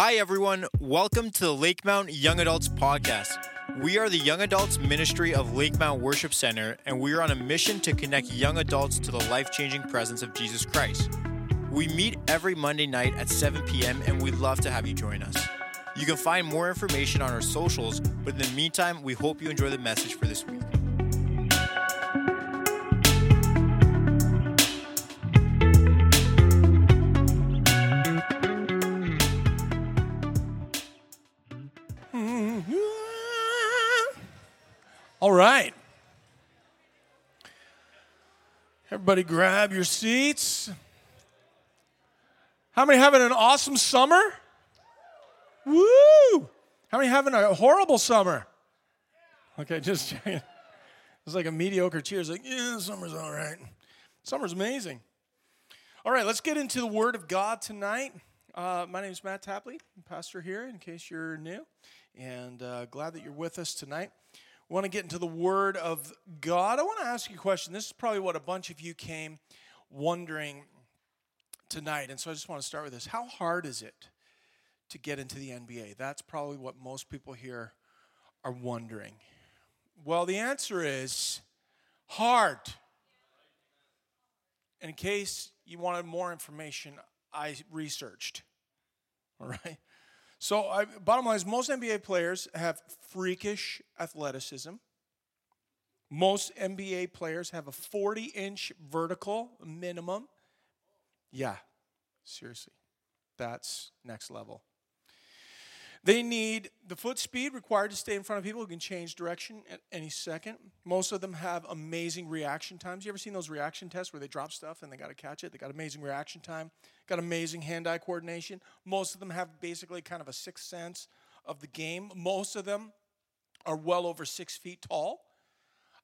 Hi, everyone. Welcome to the Lake Mount Young Adults Podcast. We are the Young Adults Ministry of Lake Mount Worship Center, and we are on a mission to connect young adults to the life changing presence of Jesus Christ. We meet every Monday night at 7 p.m., and we'd love to have you join us. You can find more information on our socials, but in the meantime, we hope you enjoy the message for this week. Right. Everybody grab your seats. How many having an awesome summer? Woo! How many having a horrible summer? Okay, just. It's like a mediocre cheers, like, yeah, summer's all right. Summer's amazing. All right, let's get into the Word of God tonight. Uh, my name is Matt Tapley, I'm pastor here, in case you're new, and uh, glad that you're with us tonight. Want to get into the Word of God. I want to ask you a question. This is probably what a bunch of you came wondering tonight, and so I just want to start with this. How hard is it to get into the NBA? That's probably what most people here are wondering. Well, the answer is hard. In case you wanted more information, I researched. All right. So, I, bottom line is, most NBA players have freakish athleticism. Most NBA players have a 40 inch vertical minimum. Yeah, seriously. That's next level. They need the foot speed required to stay in front of people who can change direction at any second. Most of them have amazing reaction times. You ever seen those reaction tests where they drop stuff and they got to catch it? They got amazing reaction time, got amazing hand eye coordination. Most of them have basically kind of a sixth sense of the game. Most of them are well over six feet tall.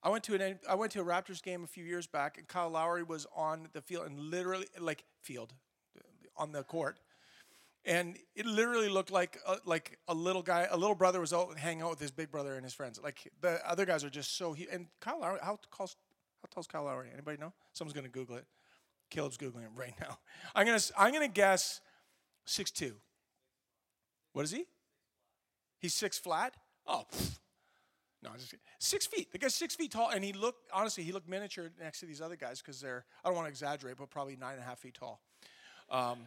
I went to an I went to a Raptors game a few years back, and Kyle Lowry was on the field and literally like field on the court and it literally looked like a, like a little guy, a little brother was out hanging out with his big brother and his friends. Like the other guys are just so. He, and Kyle Lowry, how tall's how tall's Kyle Lowry? Anybody know? Someone's gonna Google it. Caleb's googling it right now. I'm gonna I'm gonna guess six two. What is he? He's six flat. Oh. Pfft. No, just six feet. The guy's six feet tall, and he looked honestly, he looked miniature next to these other guys because they're I don't want to exaggerate, but probably nine and a half feet tall. Um,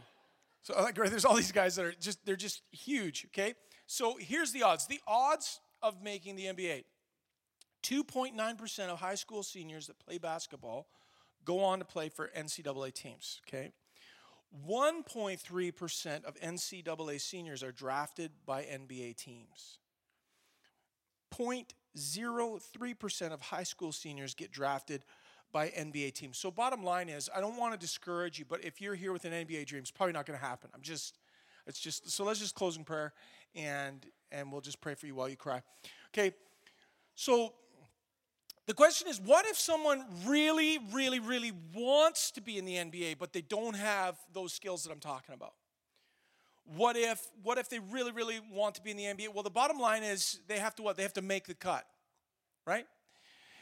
so like there's all these guys that are just they're just huge, okay? So here's the odds. The odds of making the NBA. 2.9% of high school seniors that play basketball go on to play for NCAA teams, okay? 1.3% of NCAA seniors are drafted by NBA teams. 0.03% of high school seniors get drafted by NBA teams. So bottom line is, I don't want to discourage you, but if you're here with an NBA dream, it's probably not going to happen. I'm just, it's just. So let's just close in prayer, and and we'll just pray for you while you cry. Okay. So the question is, what if someone really, really, really wants to be in the NBA, but they don't have those skills that I'm talking about? What if, what if they really, really want to be in the NBA? Well, the bottom line is they have to what? They have to make the cut, right?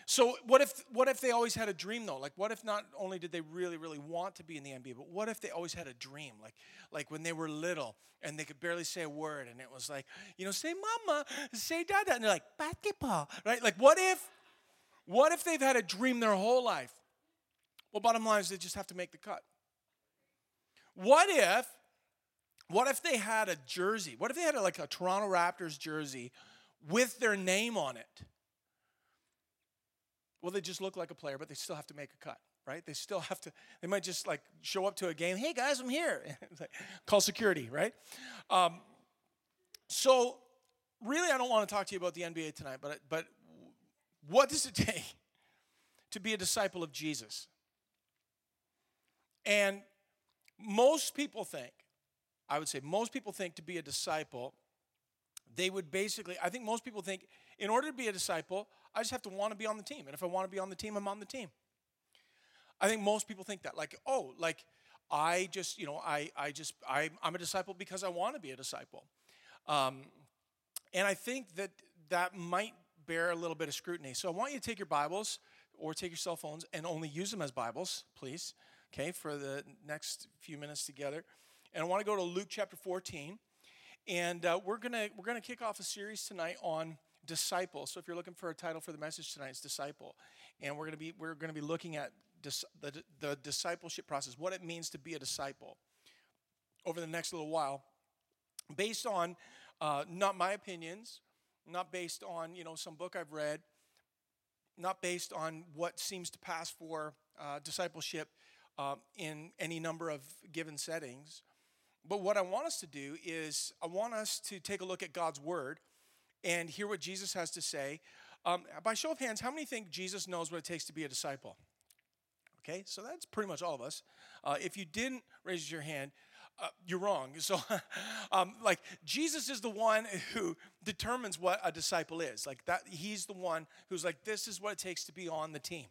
So what if what if they always had a dream though? Like what if not only did they really really want to be in the NBA, but what if they always had a dream? Like like when they were little and they could barely say a word and it was like, you know, say mama, say dada and they're like basketball, right? Like what if what if they've had a dream their whole life? Well, bottom line is they just have to make the cut. What if what if they had a jersey? What if they had a, like a Toronto Raptors jersey with their name on it? Well, they just look like a player, but they still have to make a cut, right? They still have to, they might just like show up to a game, hey guys, I'm here. Call security, right? Um, so, really, I don't want to talk to you about the NBA tonight, but, but what does it take to be a disciple of Jesus? And most people think, I would say, most people think to be a disciple, they would basically, I think most people think in order to be a disciple, I just have to want to be on the team. And if I want to be on the team, I'm on the team. I think most people think that, like, oh, like I just, you know, I, I just, I, I'm a disciple because I want to be a disciple. Um, and I think that that might bear a little bit of scrutiny. So I want you to take your Bibles or take your cell phones and only use them as Bibles, please, okay, for the next few minutes together. And I want to go to Luke chapter 14. and uh, we're gonna we're gonna kick off a series tonight on disciple. So if you're looking for a title for the message tonight, it's disciple, and we're gonna be we're gonna be looking at dis- the the discipleship process, what it means to be a disciple, over the next little while, based on uh, not my opinions, not based on you know some book I've read, not based on what seems to pass for uh, discipleship uh, in any number of given settings. But what I want us to do is I want us to take a look at God's word and hear what Jesus has to say. Um, by show of hands, how many think Jesus knows what it takes to be a disciple? Okay, so that's pretty much all of us. Uh, if you didn't raise your hand, uh, you're wrong. So, um, like, Jesus is the one who determines what a disciple is. Like, that, he's the one who's like, this is what it takes to be on the team.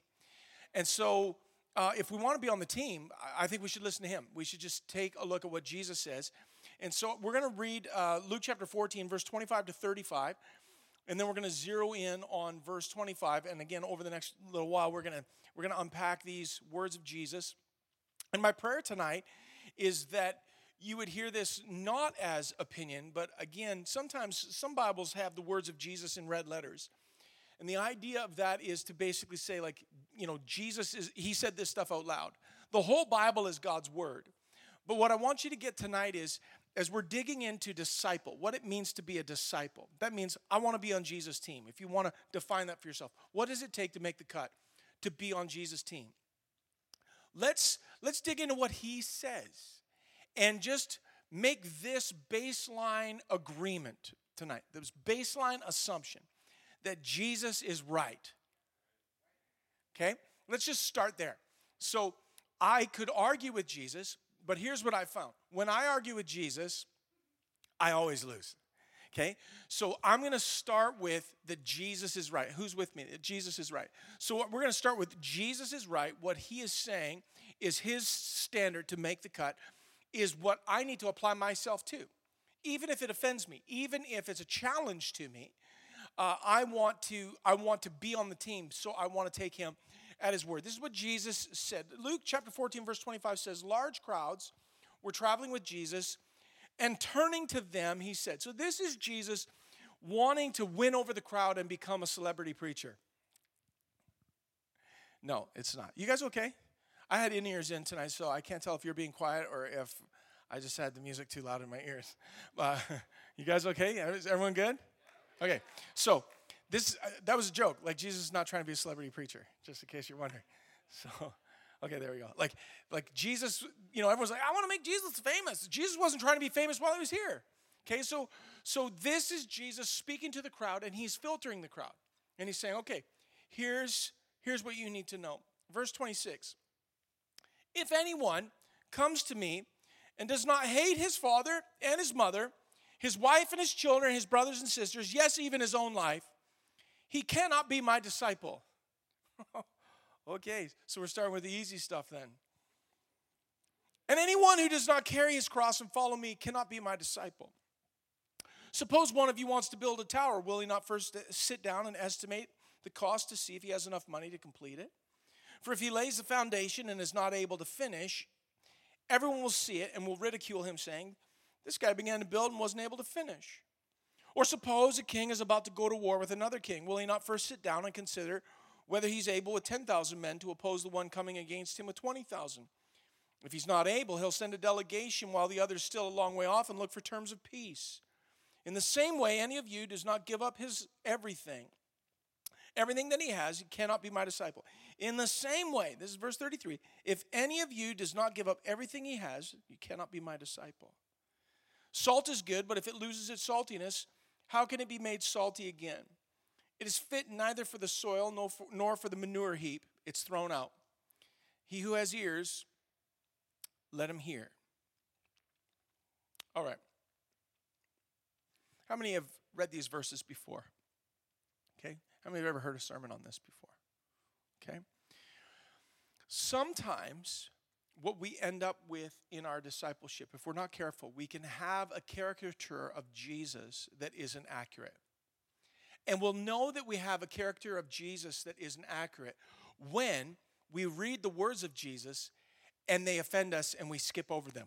And so, uh, if we want to be on the team, I think we should listen to him. We should just take a look at what Jesus says. And so, we're going to read uh, Luke chapter 14, verse 25 to 35. And then we're going to zero in on verse 25. And again, over the next little while, we're going to we're going to unpack these words of Jesus. And my prayer tonight is that you would hear this not as opinion, but again, sometimes some Bibles have the words of Jesus in red letters. And the idea of that is to basically say, like, you know, Jesus is, he said this stuff out loud. The whole Bible is God's word. But what I want you to get tonight is, as we're digging into disciple, what it means to be a disciple. That means I want to be on Jesus' team. If you want to define that for yourself, what does it take to make the cut to be on Jesus' team? Let's let's dig into what he says and just make this baseline agreement tonight. This baseline assumption that Jesus is right. Okay? Let's just start there. So I could argue with Jesus, but here's what I found. When I argue with Jesus, I always lose. Okay? So I'm going to start with that Jesus is right. Who's with me? That Jesus is right. So we're going to start with Jesus is right. What he is saying is his standard to make the cut is what I need to apply myself to. Even if it offends me, even if it's a challenge to me, uh, I want to I want to be on the team, so I want to take him at his word. This is what Jesus said. Luke chapter 14 verse 25 says, "Large crowds were traveling with Jesus, and turning to them, he said." So this is Jesus wanting to win over the crowd and become a celebrity preacher. No, it's not. You guys okay? I had in ears in tonight, so I can't tell if you're being quiet or if I just had the music too loud in my ears. Uh, you guys okay? Is everyone good? Okay, so this uh, that was a joke. Like Jesus is not trying to be a celebrity preacher, just in case you're wondering. So, okay, there we go. Like like Jesus, you know, everyone's like, I want to make Jesus famous. Jesus wasn't trying to be famous while he was here. Okay, so so this is Jesus speaking to the crowd, and he's filtering the crowd, and he's saying, okay, here's here's what you need to know. Verse 26. If anyone comes to me and does not hate his father and his mother his wife and his children, his brothers and sisters, yes, even his own life, he cannot be my disciple. okay, so we're starting with the easy stuff then. And anyone who does not carry his cross and follow me cannot be my disciple. Suppose one of you wants to build a tower. Will he not first sit down and estimate the cost to see if he has enough money to complete it? For if he lays the foundation and is not able to finish, everyone will see it and will ridicule him, saying, this guy began to build and wasn't able to finish. Or suppose a king is about to go to war with another king. Will he not first sit down and consider whether he's able with 10,000 men to oppose the one coming against him with 20,000? If he's not able, he'll send a delegation while the other's still a long way off and look for terms of peace. In the same way, any of you does not give up his everything. Everything that he has, he cannot be my disciple. In the same way, this is verse 33 if any of you does not give up everything he has, you cannot be my disciple. Salt is good, but if it loses its saltiness, how can it be made salty again? It is fit neither for the soil nor for, nor for the manure heap. It's thrown out. He who has ears, let him hear. All right. How many have read these verses before? Okay. How many have ever heard a sermon on this before? Okay. Sometimes what we end up with in our discipleship, if we're not careful, we can have a caricature of Jesus that isn't accurate. And we'll know that we have a character of Jesus that isn't accurate when we read the words of Jesus and they offend us and we skip over them.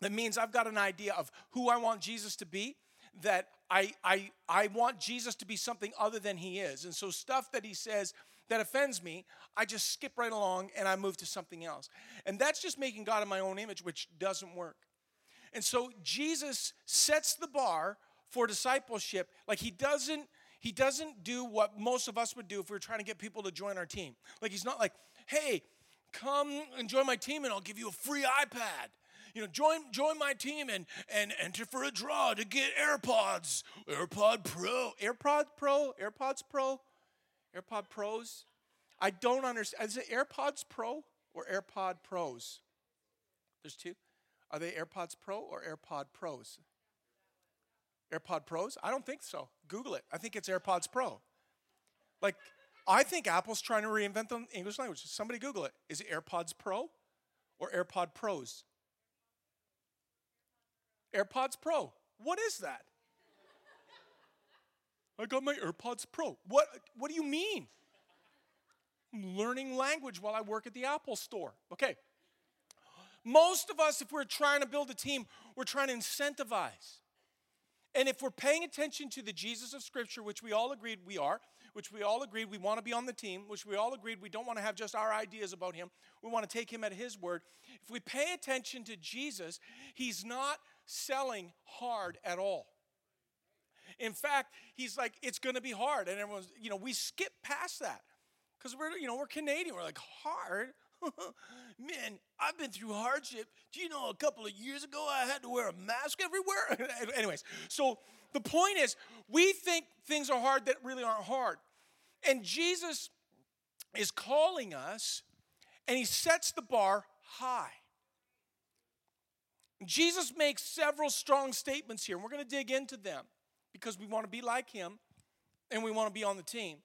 That means I've got an idea of who I want Jesus to be, that I, I, I want Jesus to be something other than he is. And so, stuff that he says that offends me, I just skip right along and I move to something else. And that's just making God in my own image, which doesn't work. And so, Jesus sets the bar for discipleship. Like, he doesn't. He doesn't do what most of us would do if we were trying to get people to join our team. Like, he's not like, hey, come and join my team and I'll give you a free iPad you know, join join my team and and enter for a draw to get AirPods, AirPod Pro, AirPod Pro, AirPods Pro, AirPod Pros. I don't understand. Is it AirPods Pro or AirPod Pros? There's two. Are they AirPods Pro or AirPod Pros? AirPod Pros? I don't think so. Google it. I think it's AirPods Pro. Like, I think Apple's trying to reinvent the English language. Somebody Google it. Is it AirPods Pro or AirPod Pros? AirPods Pro. What is that? I got my AirPods Pro. What, what do you mean? I'm learning language while I work at the Apple store. Okay. Most of us, if we're trying to build a team, we're trying to incentivize. And if we're paying attention to the Jesus of Scripture, which we all agreed we are, which we all agreed we want to be on the team, which we all agreed we don't want to have just our ideas about him, we want to take him at his word. If we pay attention to Jesus, he's not selling hard at all. In fact, he's like, it's going to be hard. And everyone's, you know, we skip past that because we're, you know, we're Canadian. We're like, hard? Man, I've been through hardship. Do you know a couple of years ago I had to wear a mask everywhere? Anyways, so the point is, we think things are hard that really aren't hard. And Jesus is calling us, and he sets the bar high. Jesus makes several strong statements here, and we're going to dig into them because we want to be like him and we want to be on the team.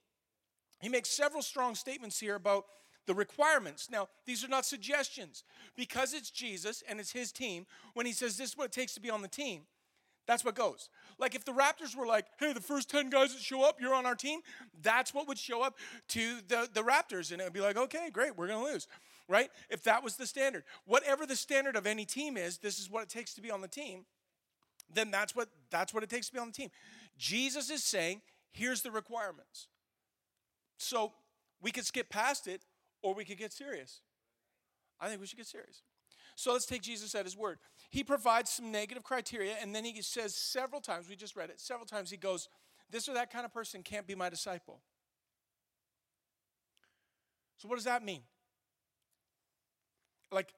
He makes several strong statements here about the requirements. Now, these are not suggestions. Because it's Jesus and it's his team, when he says this is what it takes to be on the team, that's what goes. Like if the Raptors were like, hey, the first 10 guys that show up, you're on our team, that's what would show up to the, the Raptors. And it would be like, okay, great, we're going to lose right? If that was the standard. Whatever the standard of any team is, this is what it takes to be on the team, then that's what that's what it takes to be on the team. Jesus is saying, here's the requirements. So we could skip past it or we could get serious. I think we should get serious. So let's take Jesus at his word. He provides some negative criteria, and then he says several times, we just read it, several times he goes, This or that kind of person can't be my disciple. So, what does that mean? Like,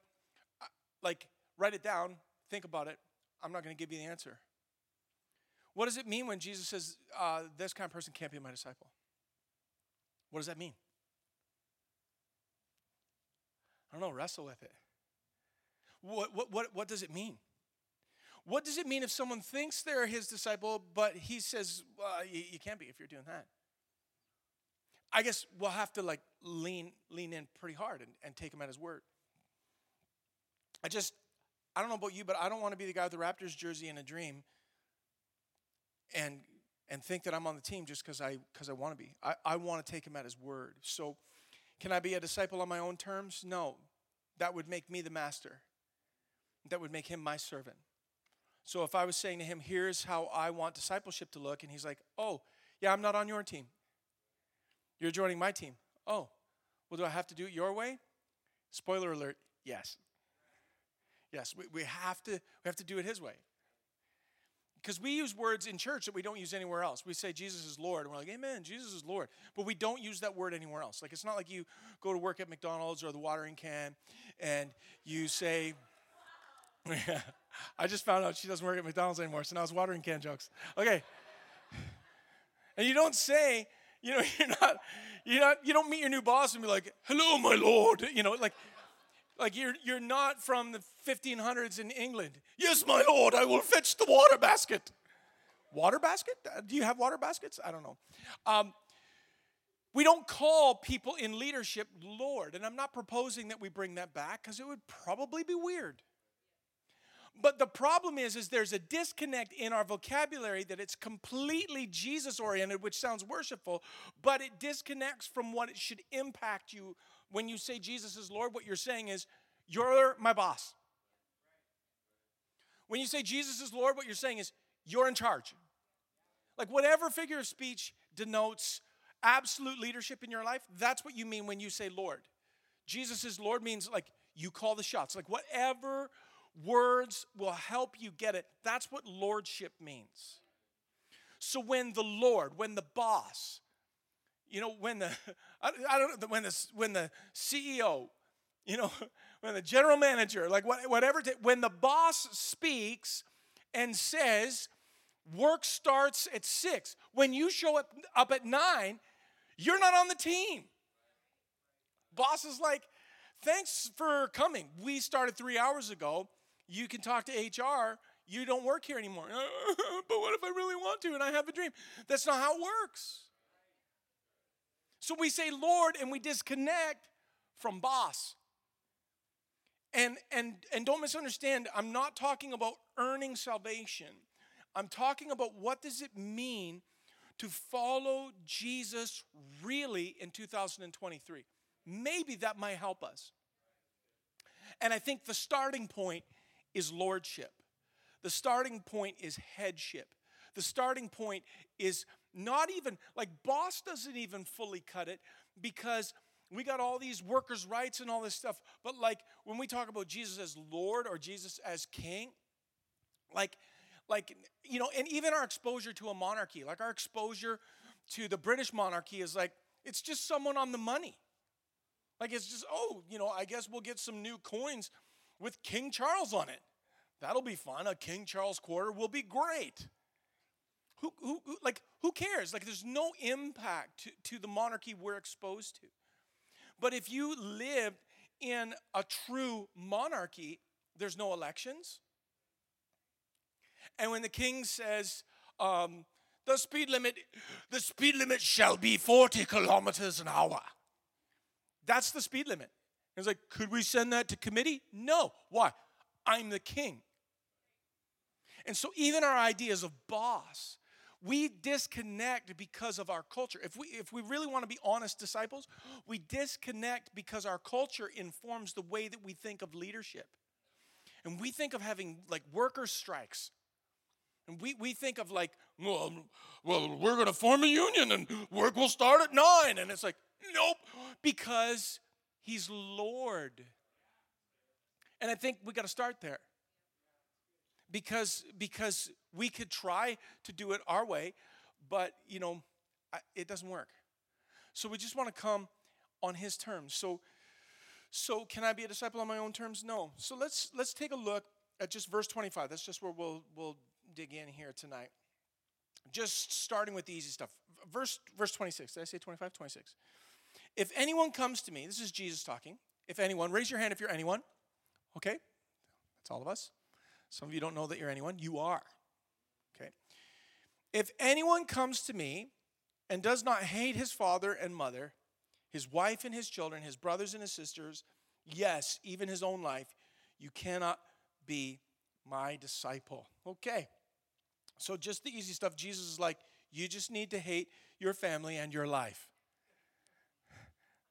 like, write it down, think about it. I'm not going to give you the answer. What does it mean when Jesus says, uh, this kind of person can't be my disciple? What does that mean? I don't know, wrestle with it. What, what, what, what does it mean? What does it mean if someone thinks they're his disciple, but he says, well, you, you can't be if you're doing that? I guess we'll have to like lean, lean in pretty hard and, and take him at his word. I just, I don't know about you, but I don't want to be the guy with the Raptors jersey in a dream and and think that I'm on the team just because I because I want to be. I, I want to take him at his word. So can I be a disciple on my own terms? No. That would make me the master. That would make him my servant. So if I was saying to him, here's how I want discipleship to look, and he's like, oh, yeah, I'm not on your team. You're joining my team. Oh, well, do I have to do it your way? Spoiler alert, yes. Yes, we, we, have to, we have to do it His way. Because we use words in church that we don't use anywhere else. We say Jesus is Lord, and we're like, Amen, Jesus is Lord. But we don't use that word anywhere else. Like, it's not like you go to work at McDonald's or the watering can and you say, I just found out she doesn't work at McDonald's anymore, so now it's watering can jokes. Okay. And you don't say, you know, you're not, you're not, you don't meet your new boss and be like, hello, my Lord. You know, like, like you're, you're not from the 1500s in England. Yes, my lord, I will fetch the water basket. Water basket? Uh, do you have water baskets? I don't know. Um, we don't call people in leadership Lord. And I'm not proposing that we bring that back because it would probably be weird. But the problem is, is there's a disconnect in our vocabulary that it's completely Jesus oriented, which sounds worshipful, but it disconnects from what it should impact you when you say Jesus is Lord, what you're saying is, You're my boss. When you say Jesus is Lord, what you're saying is you're in charge. Like whatever figure of speech denotes absolute leadership in your life, that's what you mean when you say Lord. Jesus is Lord means like you call the shots. Like whatever words will help you get it, that's what lordship means. So when the Lord, when the boss, you know, when the I, don't know when the when the CEO, you know, when the general manager, like whatever, when the boss speaks and says, work starts at six. When you show up, up at nine, you're not on the team. Boss is like, thanks for coming. We started three hours ago. You can talk to HR. You don't work here anymore. but what if I really want to and I have a dream? That's not how it works. So we say Lord and we disconnect from boss. And, and, and don't misunderstand, I'm not talking about earning salvation. I'm talking about what does it mean to follow Jesus really in 2023. Maybe that might help us. And I think the starting point is lordship. The starting point is headship. The starting point is not even, like, boss doesn't even fully cut it because we got all these workers' rights and all this stuff. But, like, when we talk about Jesus as Lord or Jesus as King, like, like, you know, and even our exposure to a monarchy, like our exposure to the British monarchy is like, it's just someone on the money. Like, it's just, oh, you know, I guess we'll get some new coins with King Charles on it. That'll be fun. A King Charles quarter will be great. Who, who, who, like, who cares? Like, there's no impact to, to the monarchy we're exposed to. But if you lived in a true monarchy, there's no elections. And when the king says, um, the speed limit, the speed limit shall be 40 kilometers an hour. That's the speed limit. It's like, could we send that to committee? No. Why? I'm the king. And so even our ideas of boss, we disconnect because of our culture. If we if we really want to be honest disciples, we disconnect because our culture informs the way that we think of leadership. And we think of having like workers' strikes. And we, we think of like, well, well, we're going to form a union and work will start at nine. And it's like, nope, because he's Lord. And I think we got to start there because because we could try to do it our way but you know it doesn't work. So we just want to come on his terms. So so can i be a disciple on my own terms? No. So let's let's take a look at just verse 25 that's just where we'll we'll dig in here tonight. Just starting with the easy stuff. Verse verse 26 did i say 25 26 if anyone comes to me this is jesus talking. If anyone raise your hand if you're anyone okay? That's all of us. Some of you don't know that you're anyone. You are. If anyone comes to me and does not hate his father and mother, his wife and his children, his brothers and his sisters, yes, even his own life, you cannot be my disciple. Okay. So, just the easy stuff. Jesus is like, you just need to hate your family and your life.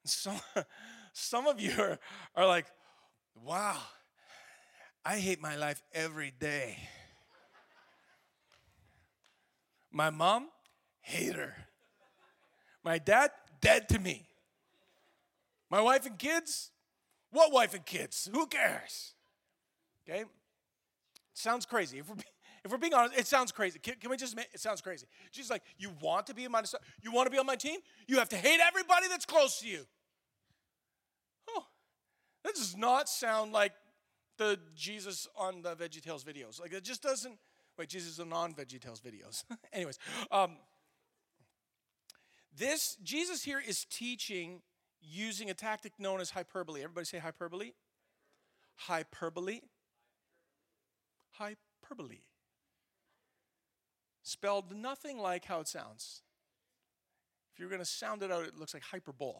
Some, some of you are, are like, wow, I hate my life every day. My mom, hate her. My dad, dead to me. My wife and kids, what wife and kids? Who cares? Okay? Sounds crazy. If we're, if we're being honest, it sounds crazy. Can, can we just it sounds crazy? Jesus like, you want to be my you want to be on my team? You have to hate everybody that's close to you. Oh, that does not sound like the Jesus on the VeggieTales videos. Like it just doesn't. Wait, Jesus on non VeggieTales videos. Anyways, um, this Jesus here is teaching using a tactic known as hyperbole. Everybody say hyperbole. Hyperbole. Hyperbole. Spelled nothing like how it sounds. If you're going to sound it out, it looks like hyperbole,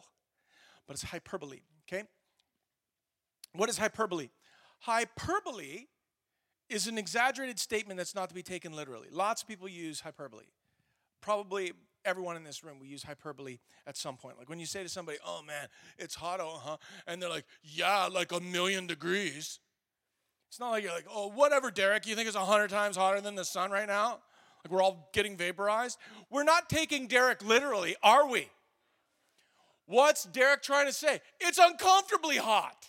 but it's hyperbole. Okay. What is hyperbole? Hyperbole is an exaggerated statement that's not to be taken literally. Lots of people use hyperbole. Probably everyone in this room will use hyperbole at some point. Like when you say to somebody, "Oh man, it's hot, oh huh," and they're like, "Yeah, like a million degrees." It's not like you're like, oh, whatever, Derek, you think it's 100 times hotter than the sun right now? Like we're all getting vaporized? We're not taking Derek literally, are we? What's Derek trying to say? It's uncomfortably hot.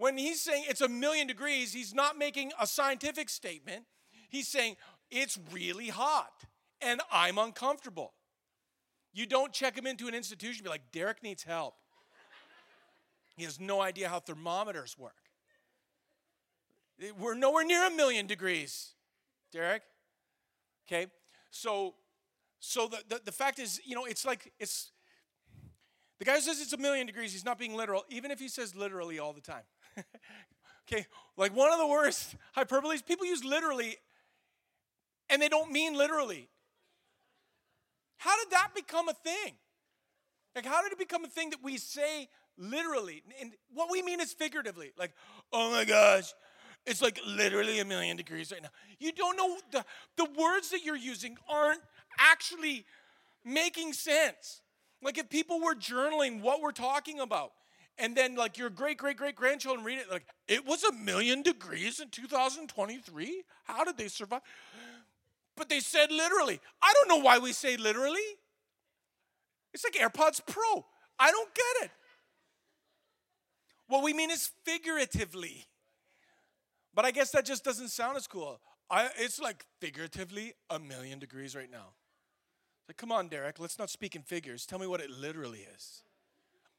When he's saying it's a million degrees, he's not making a scientific statement. He's saying it's really hot and I'm uncomfortable. You don't check him into an institution be like, Derek needs help. He has no idea how thermometers work. We're nowhere near a million degrees, Derek. Okay, so so the, the, the fact is, you know, it's like it's the guy who says it's a million degrees, he's not being literal, even if he says literally all the time. Okay, like one of the worst hyperboles, people use literally and they don't mean literally. How did that become a thing? Like, how did it become a thing that we say literally? And what we mean is figuratively. Like, oh my gosh, it's like literally a million degrees right now. You don't know, the, the words that you're using aren't actually making sense. Like, if people were journaling what we're talking about, and then like your great great great grandchildren read it like it was a million degrees in 2023 how did they survive? But they said literally i don't know why we say literally. It's like airpods pro. I don't get it. What we mean is figuratively. But i guess that just doesn't sound as cool. I, it's like figuratively a million degrees right now. Like come on derek let's not speak in figures. Tell me what it literally is.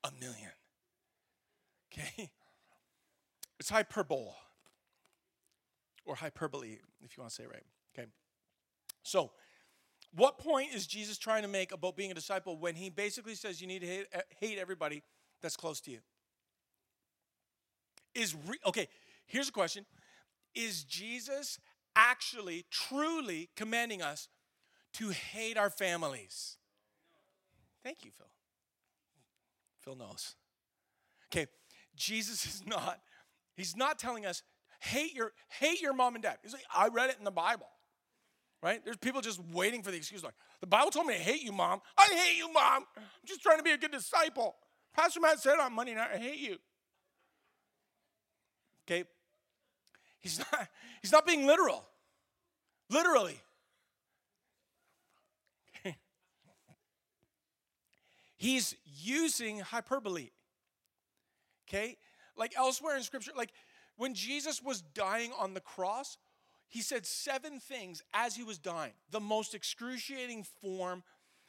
A million Okay? It's hyperbole or hyperbole, if you want to say it right. Okay? So, what point is Jesus trying to make about being a disciple when he basically says you need to hate, eh, hate everybody that's close to you? Is re- okay, here's a question. Is Jesus actually truly commanding us to hate our families? Thank you, Phil. Phil knows. Jesus is not, he's not telling us, hate your, hate your mom and dad. He's like, I read it in the Bible. Right? There's people just waiting for the excuse like, the Bible told me to hate you, mom. I hate you, mom. I'm just trying to be a good disciple. Pastor Matt said on Monday night, I hate you. Okay? He's not, he's not being literal. Literally. He's using hyperbole. Okay? Like elsewhere in scripture, like when Jesus was dying on the cross, he said seven things as he was dying, the most excruciating form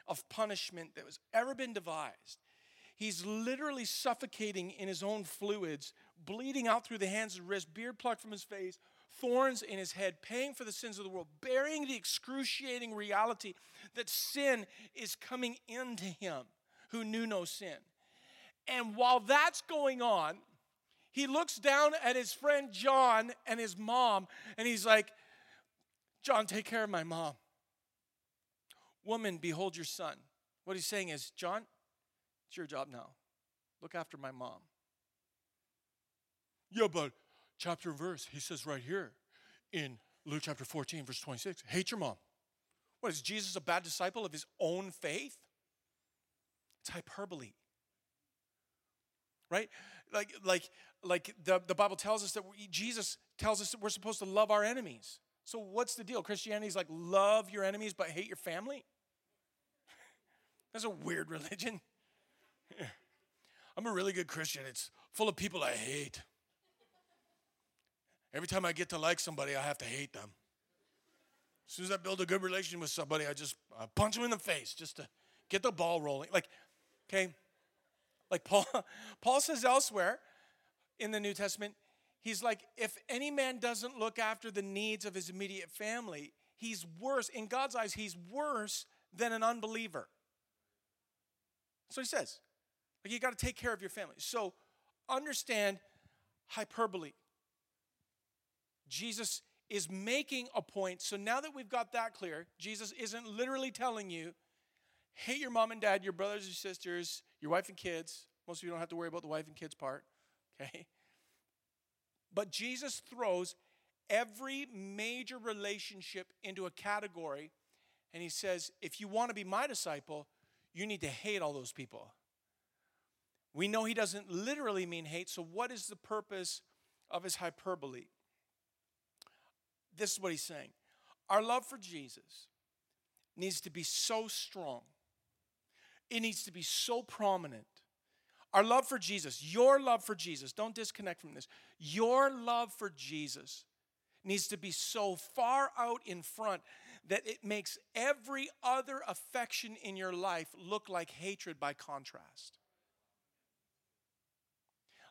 of punishment that was ever been devised. He's literally suffocating in his own fluids, bleeding out through the hands and wrists, beard plucked from his face, thorns in his head, paying for the sins of the world, bearing the excruciating reality that sin is coming into him who knew no sin. And while that's going on, he looks down at his friend John and his mom, and he's like, John, take care of my mom. Woman, behold your son. What he's saying is, John, it's your job now. Look after my mom. Yeah, but chapter and verse, he says right here in Luke chapter 14, verse 26, hate your mom. What is Jesus a bad disciple of his own faith? It's hyperbole right? Like, like, like the, the Bible tells us that we, Jesus tells us that we're supposed to love our enemies. So what's the deal? Christianity is like love your enemies but hate your family? That's a weird religion. I'm a really good Christian. It's full of people I hate. Every time I get to like somebody, I have to hate them. As soon as I build a good relationship with somebody, I just I punch them in the face just to get the ball rolling. Like, okay, like Paul, Paul says elsewhere in the New Testament, he's like, if any man doesn't look after the needs of his immediate family, he's worse. In God's eyes, he's worse than an unbeliever. So he says, like you got to take care of your family. So understand hyperbole. Jesus is making a point. So now that we've got that clear, Jesus isn't literally telling you, hate your mom and dad, your brothers and sisters, your wife and kids. Most of you don't have to worry about the wife and kids part, okay? But Jesus throws every major relationship into a category, and he says, if you want to be my disciple, you need to hate all those people. We know he doesn't literally mean hate, so what is the purpose of his hyperbole? this is what he's saying. Our love for Jesus needs to be so strong, it needs to be so prominent. Our love for Jesus, your love for Jesus, don't disconnect from this. Your love for Jesus needs to be so far out in front that it makes every other affection in your life look like hatred by contrast.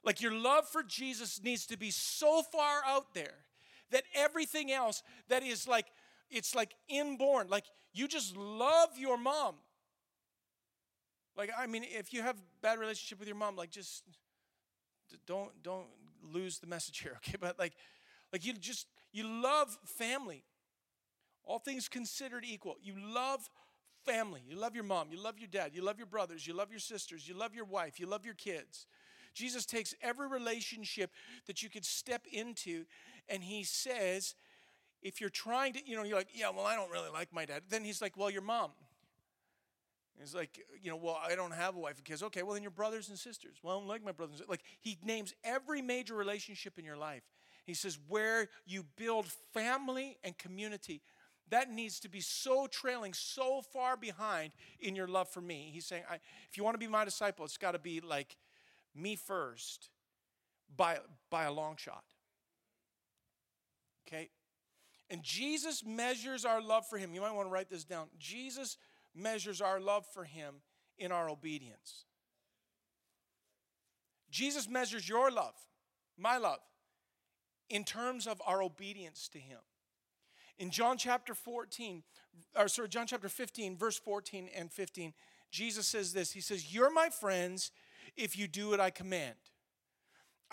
Like your love for Jesus needs to be so far out there that everything else that is like it's like inborn like you just love your mom like i mean if you have bad relationship with your mom like just don't don't lose the message here okay but like like you just you love family all things considered equal you love family you love your mom you love your dad you love your brothers you love your sisters you love your wife you love your kids jesus takes every relationship that you could step into and he says if you're trying to, you know, you're like, yeah, well, I don't really like my dad. Then he's like, well, your mom. He's like, you know, well, I don't have a wife and kids. Okay, well, then your brothers and sisters. Well, I don't like my brothers. Like, he names every major relationship in your life. He says, where you build family and community, that needs to be so trailing, so far behind in your love for me. He's saying, if you want to be my disciple, it's got to be like me first by, by a long shot. Okay? And Jesus measures our love for him. You might want to write this down. Jesus measures our love for him in our obedience. Jesus measures your love, my love, in terms of our obedience to him. In John chapter 14, or sorry, John chapter 15, verse 14 and 15, Jesus says this He says, You're my friends if you do what I command.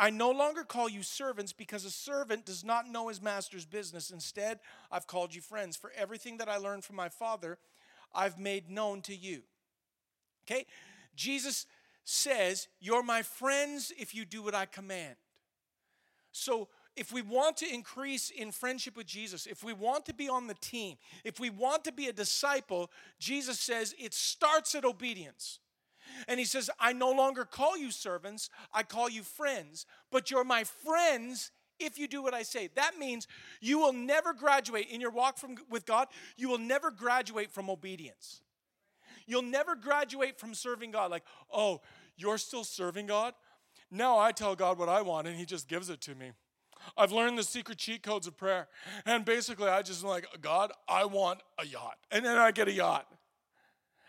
I no longer call you servants because a servant does not know his master's business. Instead, I've called you friends. For everything that I learned from my Father, I've made known to you. Okay? Jesus says, You're my friends if you do what I command. So, if we want to increase in friendship with Jesus, if we want to be on the team, if we want to be a disciple, Jesus says it starts at obedience. And he says, I no longer call you servants, I call you friends, but you're my friends if you do what I say. That means you will never graduate in your walk from, with God, you will never graduate from obedience. You'll never graduate from serving God like, oh, you're still serving God? Now I tell God what I want and He just gives it to me. I've learned the secret cheat codes of prayer. And basically, I just like, God, I want a yacht. And then I get a yacht.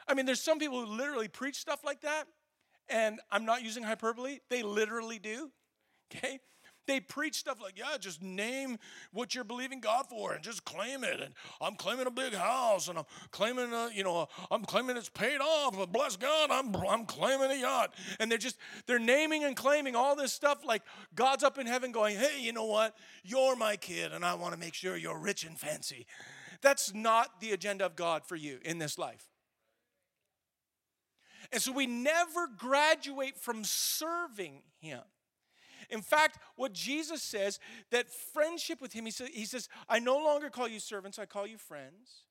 I mean, there's some people who literally preach stuff like that, and I'm not using hyperbole, they literally do. Okay? They preach stuff like, yeah, just name what you're believing God for and just claim it. And I'm claiming a big house and I'm claiming, a, you know, I'm claiming it's paid off. But bless God, I'm, I'm claiming a yacht. And they're just, they're naming and claiming all this stuff like God's up in heaven going, hey, you know what? You're my kid and I want to make sure you're rich and fancy. That's not the agenda of God for you in this life. And so we never graduate from serving him. In fact, what Jesus says, that friendship with him, he says, he says, I no longer call you servants, I call you friends.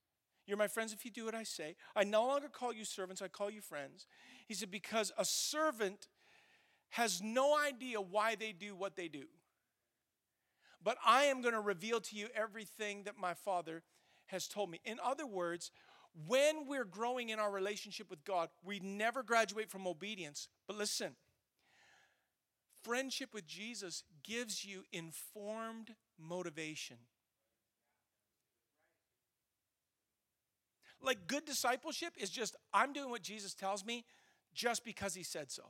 You're my friends if you do what I say. I no longer call you servants, I call you friends. He said, because a servant has no idea why they do what they do. But I am going to reveal to you everything that my Father has told me. In other words, when we're growing in our relationship with God, we never graduate from obedience. But listen, friendship with Jesus gives you informed motivation. Like good discipleship is just, I'm doing what Jesus tells me just because he said so.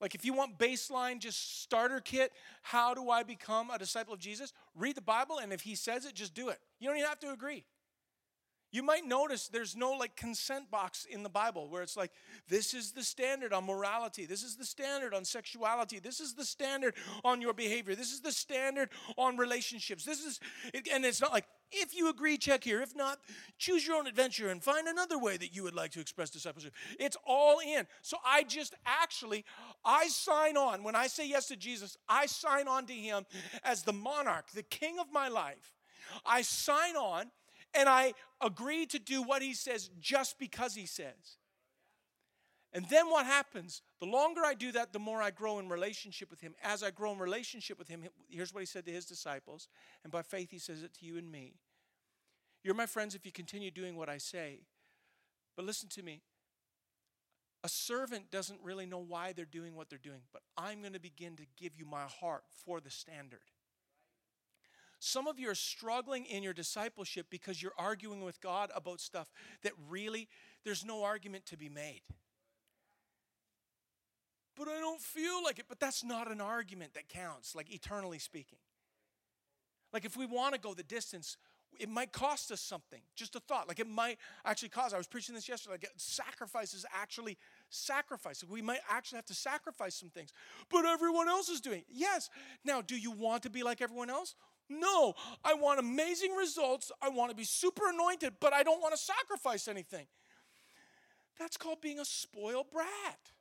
Like if you want baseline, just starter kit, how do I become a disciple of Jesus? Read the Bible, and if he says it, just do it. You don't even have to agree. You might notice there's no like consent box in the Bible where it's like, this is the standard on morality. This is the standard on sexuality. This is the standard on your behavior. This is the standard on relationships. This is, and it's not like, if you agree, check here. If not, choose your own adventure and find another way that you would like to express discipleship. It's all in. So I just actually, I sign on. When I say yes to Jesus, I sign on to him as the monarch, the king of my life. I sign on and I agree to do what he says just because he says. And then what happens? The longer I do that, the more I grow in relationship with Him. As I grow in relationship with Him, here's what He said to His disciples, and by faith He says it to you and me. You're my friends if you continue doing what I say. But listen to me. A servant doesn't really know why they're doing what they're doing, but I'm going to begin to give you my heart for the standard. Some of you are struggling in your discipleship because you're arguing with God about stuff that really there's no argument to be made. But I don't feel like it. But that's not an argument that counts, like eternally speaking. Like if we want to go the distance, it might cost us something. Just a thought. Like it might actually cause. I was preaching this yesterday. Like sacrifice is actually sacrifice. We might actually have to sacrifice some things. But everyone else is doing it. Yes. Now, do you want to be like everyone else? No. I want amazing results. I want to be super anointed, but I don't want to sacrifice anything. That's called being a spoiled brat.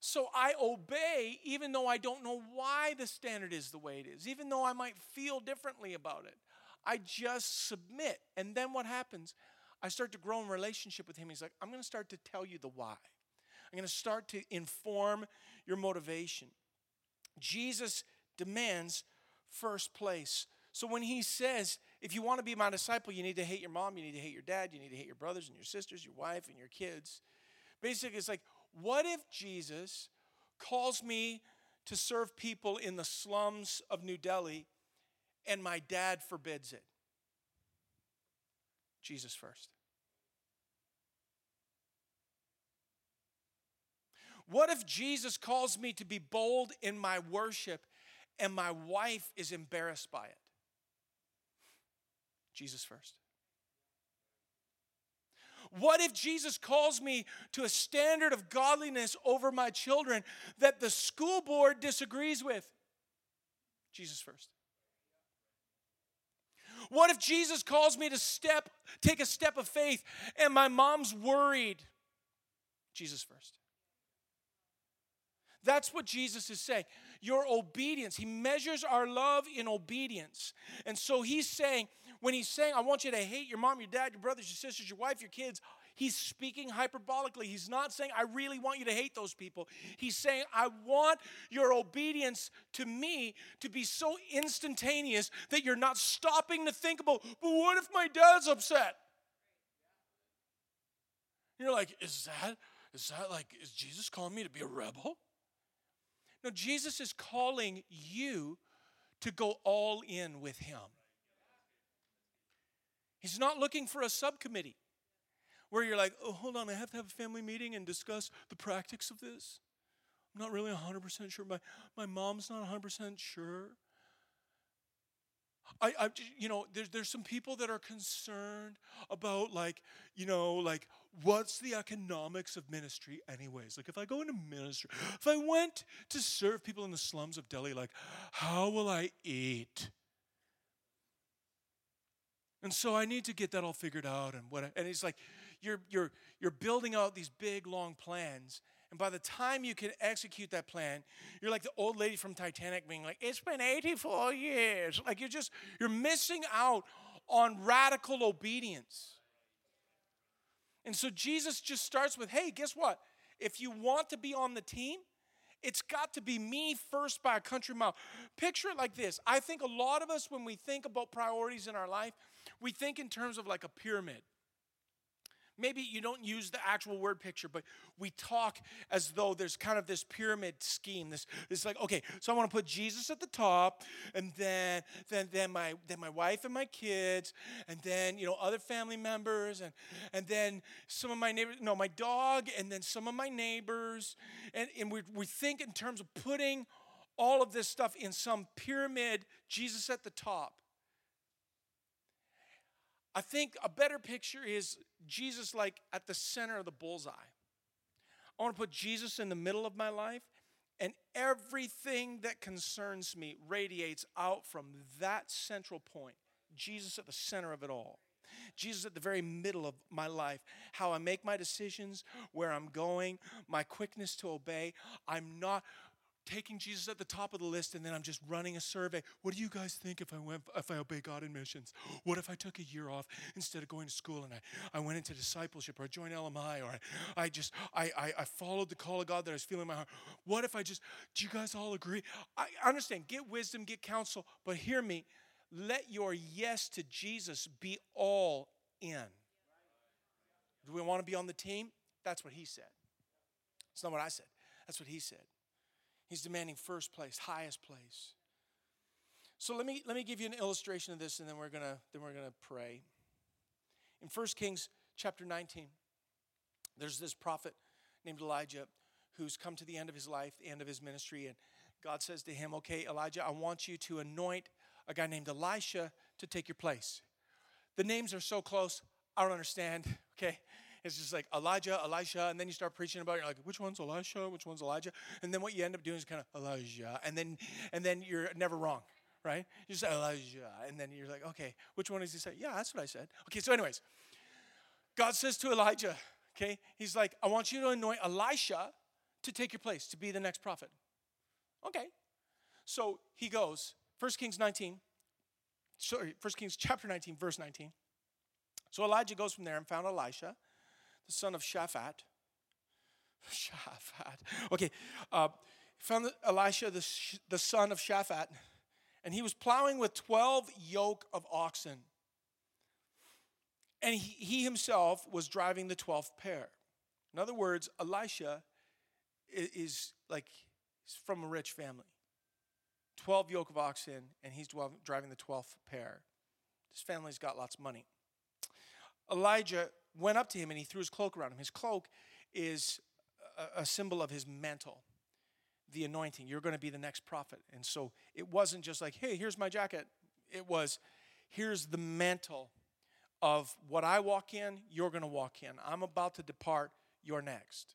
So I obey even though I don't know why the standard is the way it is, even though I might feel differently about it. I just submit. And then what happens? I start to grow in relationship with him. He's like, I'm going to start to tell you the why. I'm going to start to inform your motivation. Jesus demands first place. So when he says, if you want to be my disciple, you need to hate your mom, you need to hate your dad, you need to hate your brothers and your sisters, your wife and your kids. Basically, it's like, what if Jesus calls me to serve people in the slums of New Delhi and my dad forbids it? Jesus first. What if Jesus calls me to be bold in my worship and my wife is embarrassed by it? Jesus first. What if Jesus calls me to a standard of godliness over my children that the school board disagrees with? Jesus first. What if Jesus calls me to step take a step of faith and my mom's worried? Jesus first. That's what Jesus is saying. Your obedience. He measures our love in obedience. And so he's saying, when he's saying, I want you to hate your mom, your dad, your brothers, your sisters, your wife, your kids, he's speaking hyperbolically. He's not saying, I really want you to hate those people. He's saying, I want your obedience to me to be so instantaneous that you're not stopping to think about, but what if my dad's upset? You're like, is that, is that like, is Jesus calling me to be a rebel? No, Jesus is calling you to go all in with him. He's not looking for a subcommittee where you're like, oh, hold on, I have to have a family meeting and discuss the practice of this. I'm not really 100% sure. My, my mom's not 100% sure. I, I, you know, there's, there's some people that are concerned about, like, you know, like, what's the economics of ministry, anyways? Like, if I go into ministry, if I went to serve people in the slums of Delhi, like, how will I eat? And so I need to get that all figured out. And what? And he's like, you're you're you're building out these big long plans, and by the time you can execute that plan, you're like the old lady from Titanic, being like, "It's been 84 years." Like you're just you're missing out on radical obedience. And so Jesus just starts with, "Hey, guess what? If you want to be on the team." It's got to be me first by a country mile. Picture it like this. I think a lot of us, when we think about priorities in our life, we think in terms of like a pyramid. Maybe you don't use the actual word picture, but we talk as though there's kind of this pyramid scheme. This, this like, okay, so I want to put Jesus at the top, and then then then my then my wife and my kids, and then you know other family members, and and then some of my neighbors, no, my dog, and then some of my neighbors, and, and we we think in terms of putting all of this stuff in some pyramid, Jesus at the top. I think a better picture is Jesus like at the center of the bullseye. I want to put Jesus in the middle of my life, and everything that concerns me radiates out from that central point. Jesus at the center of it all. Jesus at the very middle of my life, how I make my decisions, where I'm going, my quickness to obey. I'm not taking Jesus at the top of the list, and then I'm just running a survey. What do you guys think if I went if I obey God in missions? What if I took a year off instead of going to school and I, I went into discipleship or I joined LMI or I, I just I, I I followed the call of God that I was feeling in my heart? What if I just do you guys all agree? I understand, get wisdom, get counsel, but hear me. Let your yes to Jesus be all in. Do we want to be on the team? That's what he said. It's not what I said. That's what he said. He's demanding first place, highest place. So let me let me give you an illustration of this and then we're to then we're to pray. In 1 Kings chapter 19, there's this prophet named Elijah who's come to the end of his life, the end of his ministry and God says to him, "Okay, Elijah, I want you to anoint a guy named Elisha to take your place." The names are so close, I don't understand, okay? It's just like Elijah, Elisha, and then you start preaching about it. You're like, which one's Elisha? Which one's Elijah? And then what you end up doing is kind of Elijah, and then and then you're never wrong, right? You say Elijah, and then you're like, okay, which one does he say? Yeah, that's what I said. Okay, so anyways, God says to Elijah, okay, he's like, I want you to anoint Elisha to take your place, to be the next prophet. Okay. So he goes, 1 Kings 19, sorry, 1 Kings chapter 19, verse 19. So Elijah goes from there and found Elisha the son of Shaphat. Shaphat. Okay. Uh, found Elisha, the, the son of Shaphat, and he was plowing with 12 yoke of oxen. And he, he himself was driving the 12th pair. In other words, Elisha is, is like from a rich family. 12 yoke of oxen, and he's driving the 12th pair. His family's got lots of money. Elijah went up to him and he threw his cloak around him. His cloak is a, a symbol of his mantle, the anointing. You're going to be the next prophet. And so it wasn't just like, hey, here's my jacket. It was, here's the mantle of what I walk in, you're going to walk in. I'm about to depart, you're next.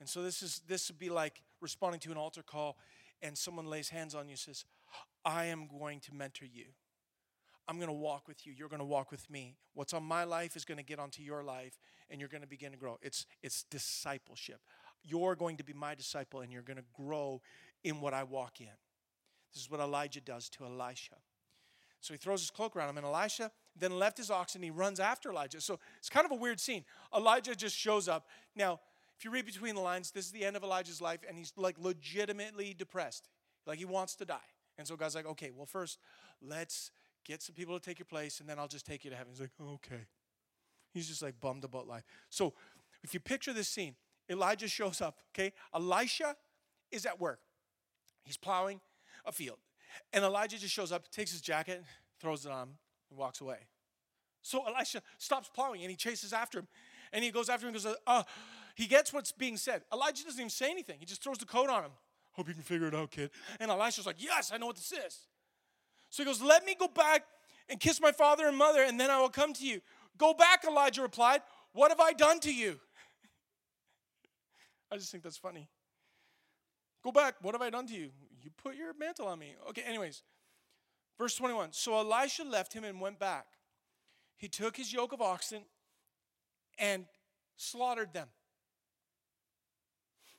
And so this is this would be like responding to an altar call and someone lays hands on you and says, I am going to mentor you. I'm going to walk with you. You're going to walk with me. What's on my life is going to get onto your life, and you're going to begin to grow. It's, it's discipleship. You're going to be my disciple, and you're going to grow in what I walk in. This is what Elijah does to Elisha. So he throws his cloak around him, and Elisha then left his ox and he runs after Elijah. So it's kind of a weird scene. Elijah just shows up. Now, if you read between the lines, this is the end of Elijah's life, and he's like legitimately depressed. Like he wants to die. And so God's like, okay, well, first, let's get some people to take your place, and then I'll just take you to heaven. He's like, okay. He's just like bummed about life. So if you picture this scene, Elijah shows up, okay? Elisha is at work. He's plowing a field. And Elijah just shows up, takes his jacket, throws it on, and walks away. So Elisha stops plowing and he chases after him. And he goes after him and goes, uh, he gets what's being said. Elijah doesn't even say anything. He just throws the coat on him. Hope you can figure it out, kid. And Elisha's like, yes, I know what this is. So he goes, Let me go back and kiss my father and mother, and then I will come to you. Go back, Elijah replied. What have I done to you? I just think that's funny. Go back. What have I done to you? You put your mantle on me. Okay, anyways. Verse 21. So Elisha left him and went back. He took his yoke of oxen and slaughtered them.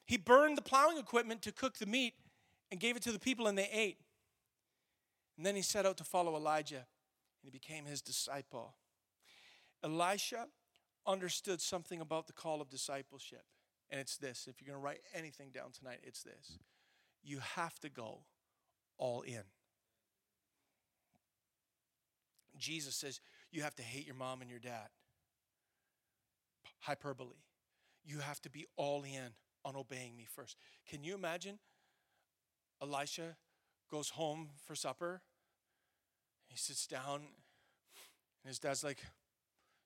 He burned the plowing equipment to cook the meat and gave it to the people, and they ate. And then he set out to follow Elijah, and he became his disciple. Elisha understood something about the call of discipleship. And it's this if you're going to write anything down tonight, it's this you have to go all in. Jesus says you have to hate your mom and your dad. Hyperbole. You have to be all in on obeying me first. Can you imagine Elisha goes home for supper. He sits down, and his dad's like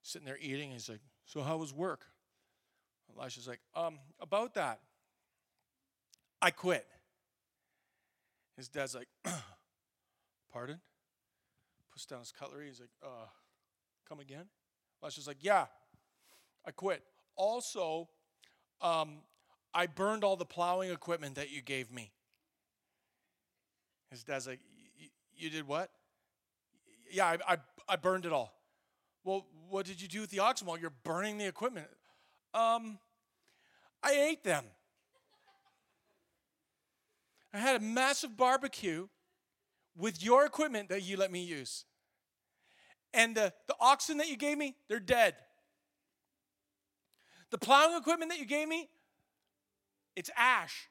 sitting there eating. He's like, So, how was work? Elisha's like, Um, about that. I quit. His dad's like, Pardon? Puts down his cutlery. He's like, uh, Come again? Elisha's like, Yeah, I quit. Also, um, I burned all the plowing equipment that you gave me. His dad's like, You did what? Yeah, I, I, I burned it all. Well, what did you do with the oxen while you're burning the equipment? Um, I ate them. I had a massive barbecue with your equipment that you let me use. And the, the oxen that you gave me, they're dead. The plowing equipment that you gave me, it's ash.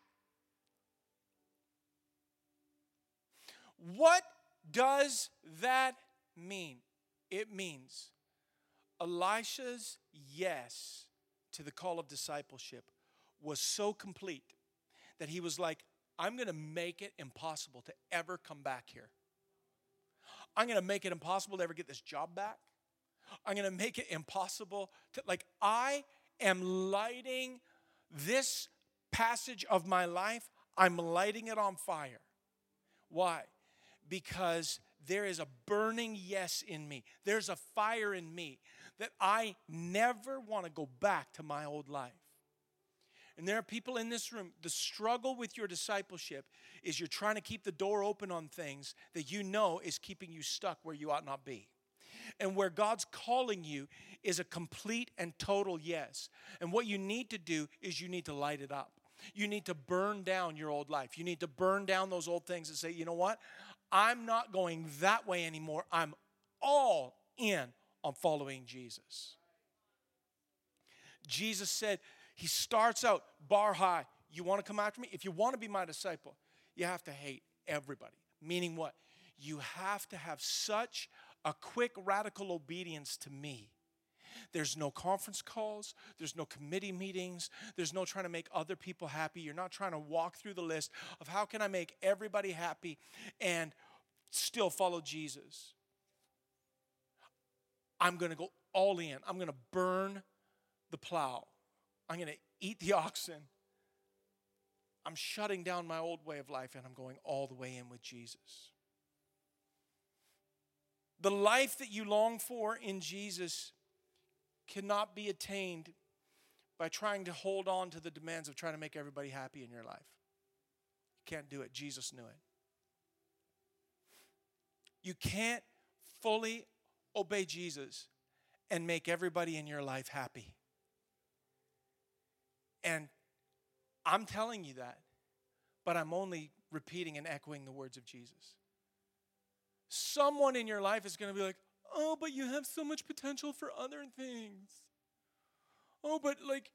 What does that mean? It means Elisha's yes to the call of discipleship was so complete that he was like, I'm going to make it impossible to ever come back here. I'm going to make it impossible to ever get this job back. I'm going to make it impossible to, like, I am lighting this passage of my life, I'm lighting it on fire. Why? Because there is a burning yes in me. There's a fire in me that I never want to go back to my old life. And there are people in this room, the struggle with your discipleship is you're trying to keep the door open on things that you know is keeping you stuck where you ought not be. And where God's calling you is a complete and total yes. And what you need to do is you need to light it up. You need to burn down your old life. You need to burn down those old things and say, you know what? I'm not going that way anymore. I'm all in on following Jesus. Jesus said, He starts out bar high. You want to come after me? If you want to be my disciple, you have to hate everybody. Meaning what? You have to have such a quick, radical obedience to me. There's no conference calls. There's no committee meetings. There's no trying to make other people happy. You're not trying to walk through the list of how can I make everybody happy and still follow Jesus. I'm going to go all in. I'm going to burn the plow. I'm going to eat the oxen. I'm shutting down my old way of life and I'm going all the way in with Jesus. The life that you long for in Jesus cannot be attained by trying to hold on to the demands of trying to make everybody happy in your life. You can't do it. Jesus knew it. You can't fully obey Jesus and make everybody in your life happy. And I'm telling you that, but I'm only repeating and echoing the words of Jesus. Someone in your life is going to be like, oh, but you have so much potential for other things. Oh, but like,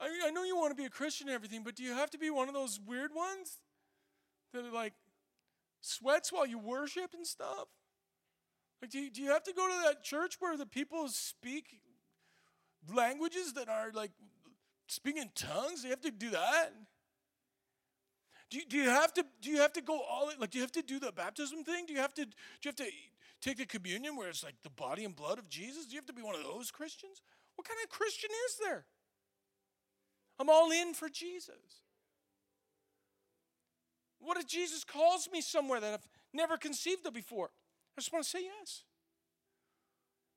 I, I know you want to be a Christian and everything, but do you have to be one of those weird ones that like sweats while you worship and stuff? Like, do you, do you have to go to that church where the people speak languages that are like speaking in tongues? Do you have to do that? Do you, do you have to do you have to go all like do you have to do the baptism thing? Do you have to do you have to take the communion where it's like the body and blood of Jesus? Do you have to be one of those Christians? What kind of Christian is there? I'm all in for Jesus. What if Jesus calls me somewhere that I've never conceived of before? I just want to say yes.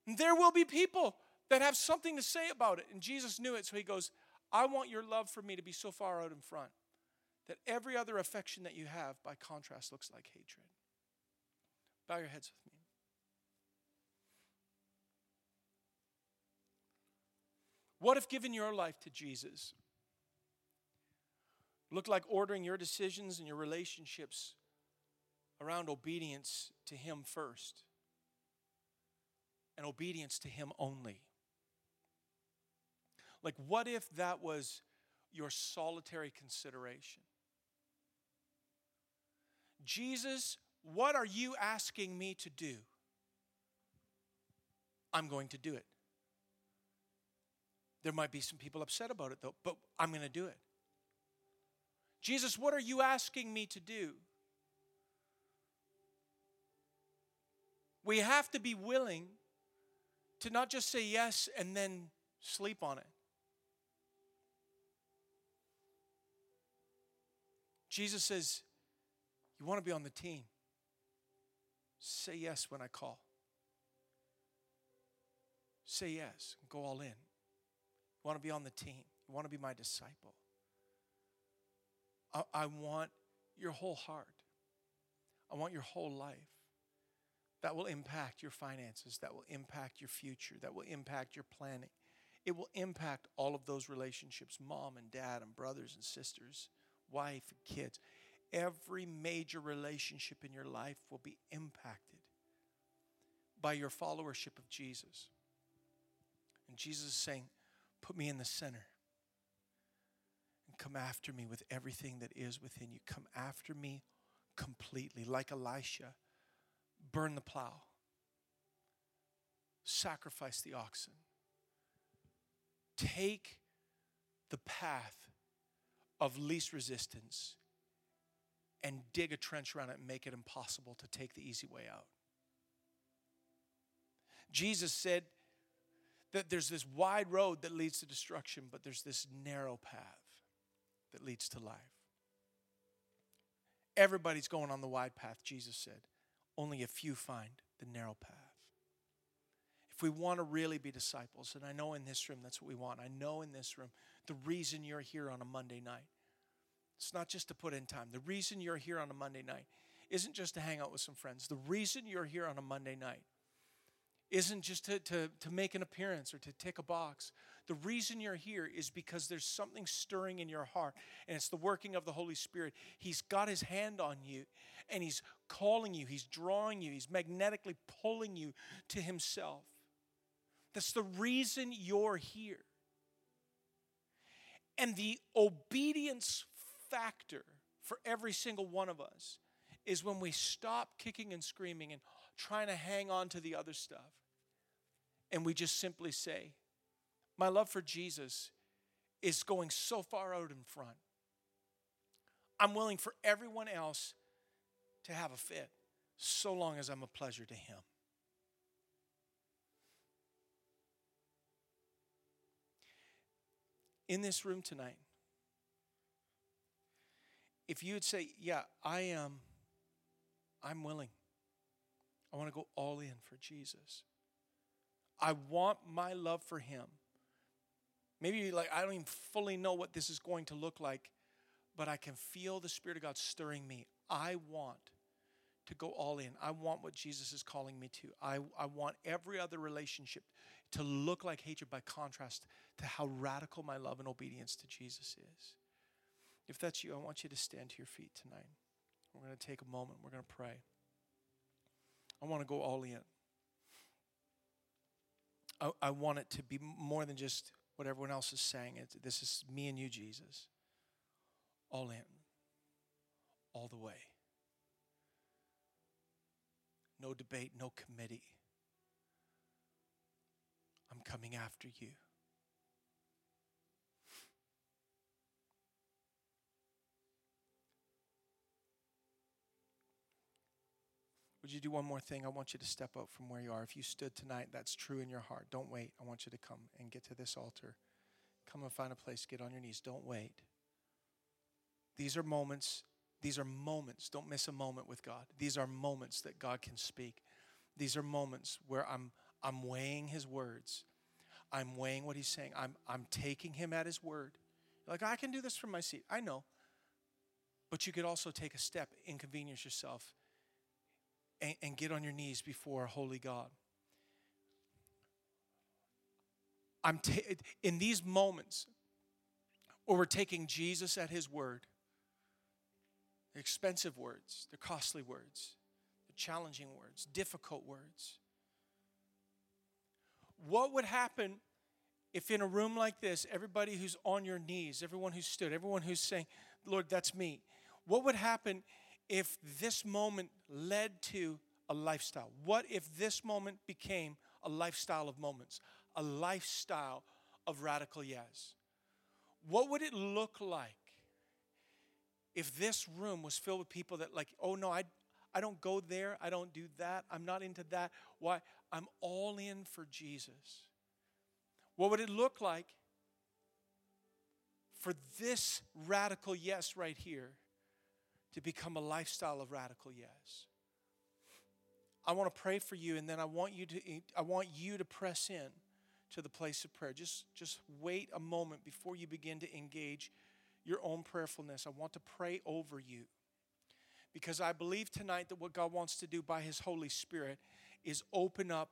And there will be people that have something to say about it. And Jesus knew it, so he goes, I want your love for me to be so far out in front that every other affection that you have, by contrast, looks like hatred. Bow your heads with me. What if giving your life to Jesus looked like ordering your decisions and your relationships around obedience to Him first and obedience to Him only. Like, what if that was your solitary consideration? Jesus, what are you asking me to do? I'm going to do it. There might be some people upset about it, though, but I'm going to do it. Jesus, what are you asking me to do? We have to be willing to not just say yes and then sleep on it. Jesus says, You want to be on the team? Say yes when I call. Say yes. Go all in. You want to be on the team. You want to be my disciple. I, I want your whole heart. I want your whole life that will impact your finances, that will impact your future, that will impact your planning. It will impact all of those relationships mom and dad and brothers and sisters, wife and kids. every major relationship in your life will be impacted by your followership of Jesus. And Jesus is saying, Put me in the center and come after me with everything that is within you. Come after me completely, like Elisha. Burn the plow, sacrifice the oxen. Take the path of least resistance and dig a trench around it and make it impossible to take the easy way out. Jesus said that there's this wide road that leads to destruction, but there's this narrow path that leads to life. Everybody's going on the wide path, Jesus said. Only a few find the narrow path. If we want to really be disciples, and I know in this room that's what we want, I know in this room the reason you're here on a Monday night it's not just to put in time. The reason you're here on a Monday night isn't just to hang out with some friends. The reason you're here on a Monday night isn't just to, to, to make an appearance or to tick a box. The reason you're here is because there's something stirring in your heart, and it's the working of the Holy Spirit. He's got his hand on you, and he's calling you, he's drawing you, he's magnetically pulling you to himself. That's the reason you're here. And the obedience factor for every single one of us is when we stop kicking and screaming and trying to hang on to the other stuff. And we just simply say, My love for Jesus is going so far out in front. I'm willing for everyone else to have a fit, so long as I'm a pleasure to Him. In this room tonight, if you would say, Yeah, I am, I'm willing. I want to go all in for Jesus. I want my love for Him. Maybe like I don't even fully know what this is going to look like, but I can feel the Spirit of God stirring me. I want to go all in. I want what Jesus is calling me to. I, I want every other relationship to look like hatred by contrast to how radical my love and obedience to Jesus is. If that's you, I want you to stand to your feet tonight. We're going to take a moment. We're going to pray. I want to go all in. I, I want it to be more than just what everyone else is saying. It, this is me and you, Jesus. All in. All the way. No debate, no committee. I'm coming after you. Would you do one more thing? I want you to step up from where you are. If you stood tonight, that's true in your heart. Don't wait. I want you to come and get to this altar. Come and find a place. Get on your knees. Don't wait. These are moments. These are moments. Don't miss a moment with God. These are moments that God can speak. These are moments where I'm I'm weighing his words. I'm weighing what he's saying. I'm I'm taking him at his word. Like I can do this from my seat. I know. But you could also take a step, inconvenience yourself and, and get on your knees before a holy God. I'm ta- in these moments where we're taking Jesus at his word, the expensive words, the costly words, the challenging words, difficult words. What would happen if in a room like this, everybody who's on your knees, everyone who stood, everyone who's saying, Lord, that's me, what would happen if this moment led to a lifestyle? What if this moment became a lifestyle of moments, a lifestyle of radical yes? What would it look like if this room was filled with people that, like, oh no, I, I don't go there, I don't do that, I'm not into that. Why? I'm all in for Jesus. What would it look like for this radical yes right here to become a lifestyle of radical yes. I want to pray for you and then I want you to I want you to press in to the place of prayer. Just just wait a moment before you begin to engage your own prayerfulness. I want to pray over you. Because I believe tonight that what God wants to do by his Holy Spirit is open up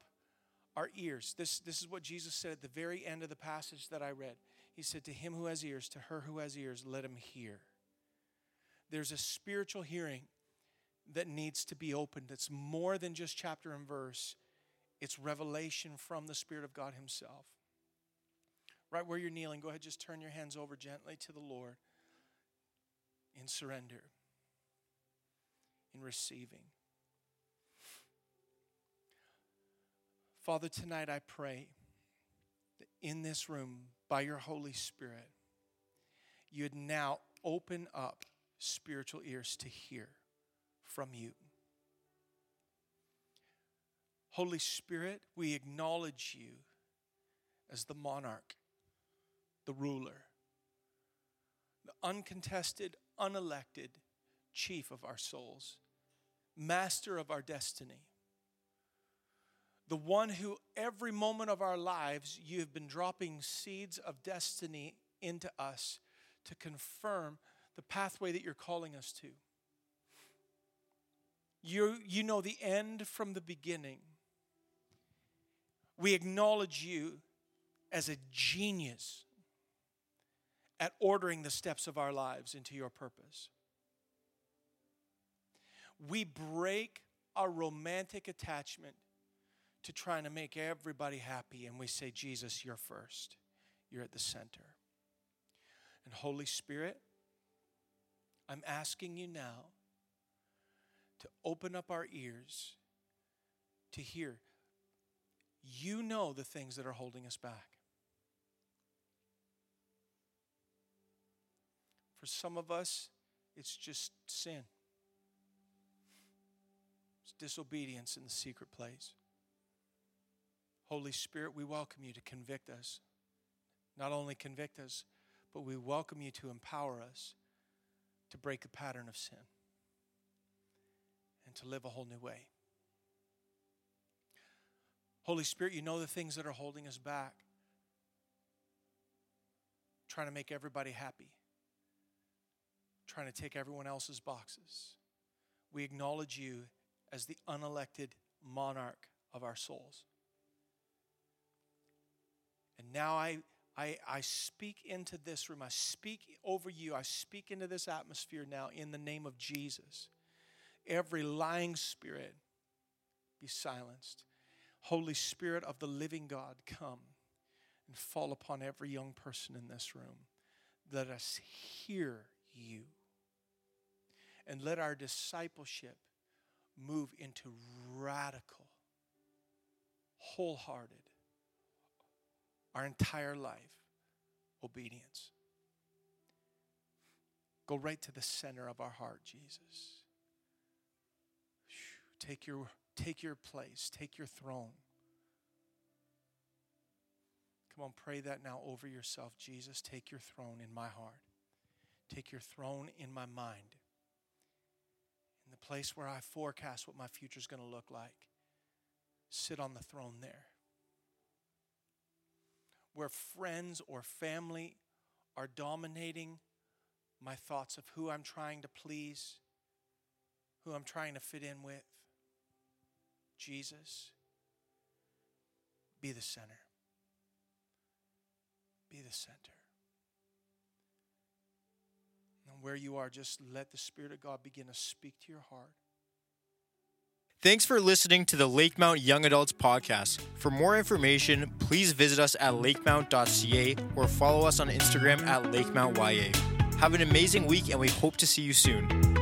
our ears. This, this is what Jesus said at the very end of the passage that I read. He said, To him who has ears, to her who has ears, let him hear. There's a spiritual hearing that needs to be opened that's more than just chapter and verse, it's revelation from the Spirit of God Himself. Right where you're kneeling, go ahead, just turn your hands over gently to the Lord in surrender, in receiving. Father, tonight I pray that in this room, by your Holy Spirit, you'd now open up spiritual ears to hear from you. Holy Spirit, we acknowledge you as the monarch, the ruler, the uncontested, unelected chief of our souls, master of our destiny, the one who every moment of our lives you have been dropping seeds of destiny into us to confirm the pathway that you're calling us to. You, you know the end from the beginning. We acknowledge you as a genius at ordering the steps of our lives into your purpose. We break our romantic attachment to trying to make everybody happy, and we say, Jesus, you're first. You're at the center. And Holy Spirit, I'm asking you now to open up our ears to hear. You know the things that are holding us back. For some of us, it's just sin, it's disobedience in the secret place. Holy Spirit, we welcome you to convict us. Not only convict us, but we welcome you to empower us to break the pattern of sin and to live a whole new way. Holy Spirit, you know the things that are holding us back, trying to make everybody happy, trying to take everyone else's boxes. We acknowledge you as the unelected monarch of our souls. And now I, I, I speak into this room. I speak over you. I speak into this atmosphere now in the name of Jesus. Every lying spirit be silenced. Holy Spirit of the living God, come and fall upon every young person in this room. Let us hear you. And let our discipleship move into radical, wholehearted, our entire life obedience. Go right to the center of our heart, Jesus. Take your, take your place, take your throne. Come on, pray that now over yourself. Jesus, take your throne in my heart. Take your throne in my mind. In the place where I forecast what my future is going to look like. Sit on the throne there. Where friends or family are dominating my thoughts of who I'm trying to please, who I'm trying to fit in with. Jesus, be the center. Be the center. And where you are, just let the Spirit of God begin to speak to your heart. Thanks for listening to the Lakemount Young Adults Podcast. For more information, please visit us at lakemount.ca or follow us on Instagram at LakeMountYA. Have an amazing week, and we hope to see you soon.